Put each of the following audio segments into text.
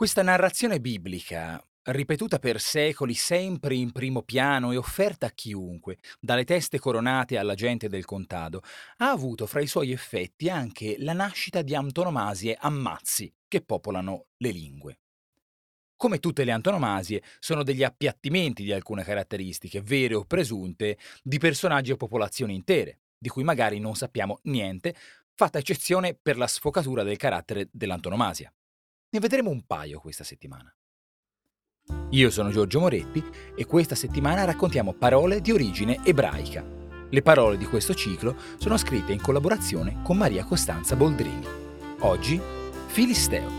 Questa narrazione biblica, ripetuta per secoli sempre in primo piano e offerta a chiunque, dalle teste coronate alla gente del contado, ha avuto fra i suoi effetti anche la nascita di antonomasie ammazzi che popolano le lingue. Come tutte le antonomasie, sono degli appiattimenti di alcune caratteristiche, vere o presunte, di personaggi o popolazioni intere, di cui magari non sappiamo niente, fatta eccezione per la sfocatura del carattere dell'antonomasia. Ne vedremo un paio questa settimana. Io sono Giorgio Moretti e questa settimana raccontiamo parole di origine ebraica. Le parole di questo ciclo sono scritte in collaborazione con Maria Costanza Boldrini. Oggi, Filisteo.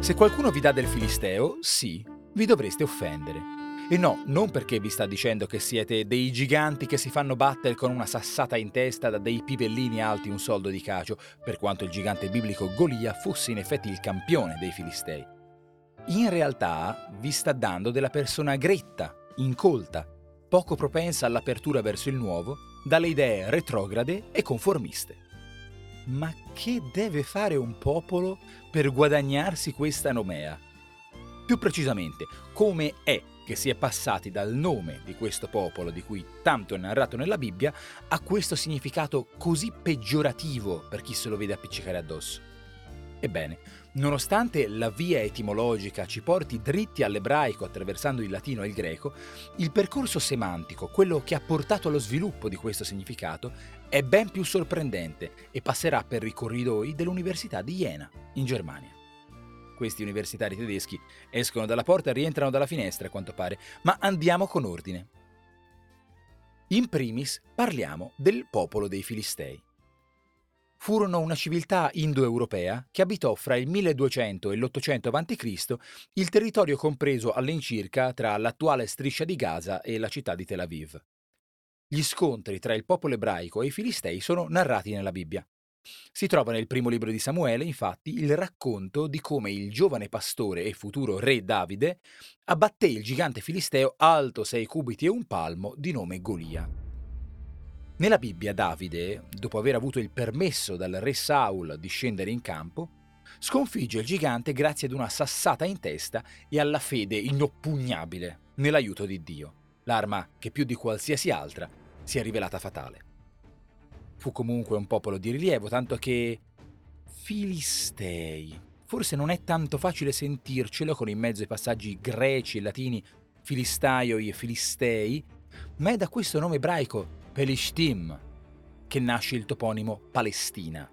Se qualcuno vi dà del Filisteo, sì, vi dovreste offendere. E no, non perché vi sta dicendo che siete dei giganti che si fanno battere con una sassata in testa da dei pivellini alti un soldo di cacio, per quanto il gigante biblico Golia fosse in effetti il campione dei Filistei. In realtà vi sta dando della persona gretta, incolta, poco propensa all'apertura verso il nuovo, dalle idee retrograde e conformiste. Ma che deve fare un popolo per guadagnarsi questa nomea? Più precisamente, come è che si è passati dal nome di questo popolo di cui tanto è narrato nella Bibbia a questo significato così peggiorativo per chi se lo vede appiccicare addosso. Ebbene, nonostante la via etimologica ci porti dritti all'ebraico attraversando il latino e il greco, il percorso semantico, quello che ha portato allo sviluppo di questo significato, è ben più sorprendente e passerà per i corridoi dell'Università di Jena, in Germania questi universitari tedeschi escono dalla porta e rientrano dalla finestra a quanto pare, ma andiamo con ordine. In primis parliamo del popolo dei Filistei. Furono una civiltà indoeuropea che abitò fra il 1200 e l'800 a.C. il territorio compreso all'incirca tra l'attuale striscia di Gaza e la città di Tel Aviv. Gli scontri tra il popolo ebraico e i Filistei sono narrati nella Bibbia. Si trova nel primo libro di Samuele, infatti, il racconto di come il giovane pastore e futuro re Davide abbatté il gigante filisteo alto sei cubiti e un palmo di nome Golia. Nella Bibbia Davide, dopo aver avuto il permesso dal re Saul di scendere in campo, sconfigge il gigante grazie ad una sassata in testa e alla fede inoppugnabile nell'aiuto di Dio, l'arma che più di qualsiasi altra si è rivelata fatale. Fu comunque un popolo di rilievo, tanto che Filistei. Forse non è tanto facile sentircelo con in mezzo ai passaggi greci e latini Filistaioi e Filistei, ma è da questo nome ebraico Pelishtim che nasce il toponimo Palestina,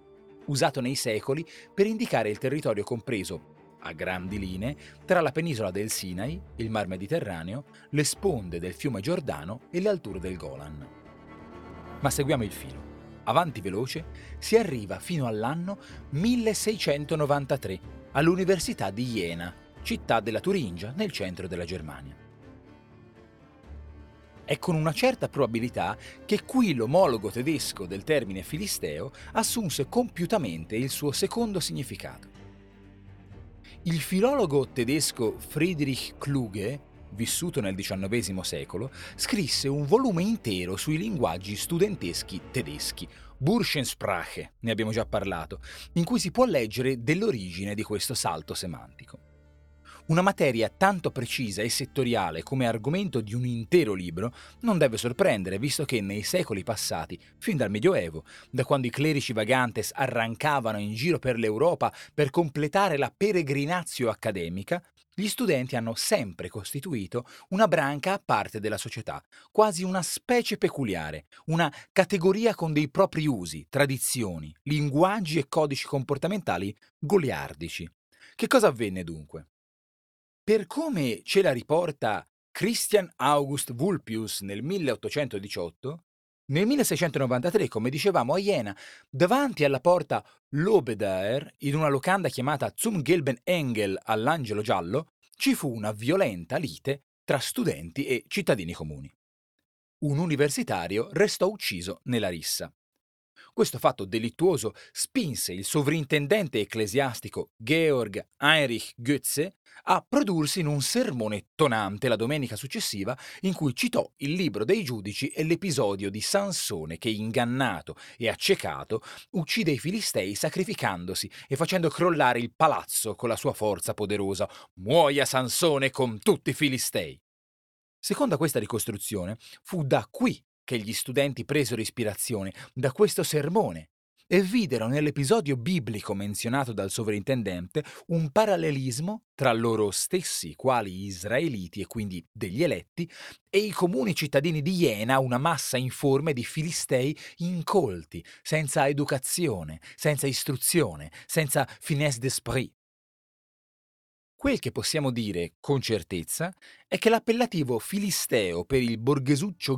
usato nei secoli per indicare il territorio compreso, a grandi linee, tra la penisola del Sinai, il Mar Mediterraneo, le sponde del fiume Giordano e le alture del Golan. Ma seguiamo il filo avanti veloce, si arriva fino all'anno 1693 all'Università di Jena, città della Turingia nel centro della Germania. È con una certa probabilità che qui l'omologo tedesco del termine filisteo assunse compiutamente il suo secondo significato. Il filologo tedesco Friedrich Kluge vissuto nel XIX secolo, scrisse un volume intero sui linguaggi studenteschi tedeschi, Burschensprache, ne abbiamo già parlato, in cui si può leggere dell'origine di questo salto semantico. Una materia tanto precisa e settoriale come argomento di un intero libro non deve sorprendere, visto che nei secoli passati, fin dal Medioevo, da quando i clerici vagantes arrancavano in giro per l'Europa per completare la peregrinazio accademica, gli studenti hanno sempre costituito una branca a parte della società, quasi una specie peculiare, una categoria con dei propri usi, tradizioni, linguaggi e codici comportamentali goliardici. Che cosa avvenne dunque? Per come ce la riporta Christian August Vulpius nel 1818, nel 1693, come dicevamo a Jena, davanti alla porta Lobedaer, in una locanda chiamata Zum Gelben Engel all'Angelo Giallo, ci fu una violenta lite tra studenti e cittadini comuni. Un universitario restò ucciso nella rissa. Questo fatto delittuoso spinse il sovrintendente ecclesiastico Georg Heinrich Goetze a prodursi in un sermone tonante la domenica successiva in cui citò il libro dei giudici e l'episodio di Sansone che ingannato e accecato uccide i filistei sacrificandosi e facendo crollare il palazzo con la sua forza poderosa. Muoia Sansone con tutti i filistei. Secondo questa ricostruzione, fu da qui che gli studenti presero ispirazione, da questo sermone, e videro nell'episodio biblico menzionato dal sovrintendente un parallelismo tra loro stessi, quali israeliti e quindi degli eletti, e i comuni cittadini di Iena, una massa informe di filistei incolti, senza educazione, senza istruzione, senza finesse d'esprit. Quel che possiamo dire con certezza è che l'appellativo filisteo per il borghesuccio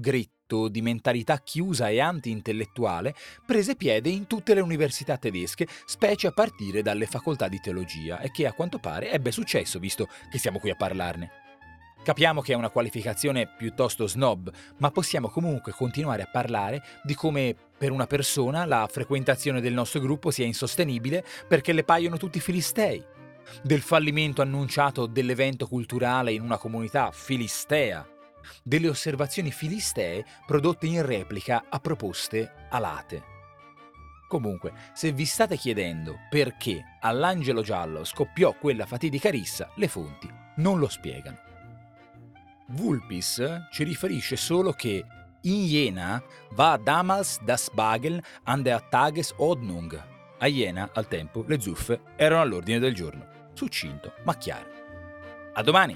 gretto di mentalità chiusa e anti-intellettuale prese piede in tutte le università tedesche, specie a partire dalle facoltà di teologia, e che a quanto pare ebbe successo visto che siamo qui a parlarne. Capiamo che è una qualificazione piuttosto snob, ma possiamo comunque continuare a parlare di come per una persona la frequentazione del nostro gruppo sia insostenibile perché le paiono tutti filistei del fallimento annunciato dell'evento culturale in una comunità filistea, delle osservazioni filistee prodotte in replica a proposte alate. Comunque, se vi state chiedendo perché all'angelo giallo scoppiò quella fatidica rissa, le fonti non lo spiegano. Vulpis ci riferisce solo che in Jena war damals das Bagel an der Tagesordnung. A Jena, al tempo, le zuffe erano all'ordine del giorno succinto ma chiaro. A domani!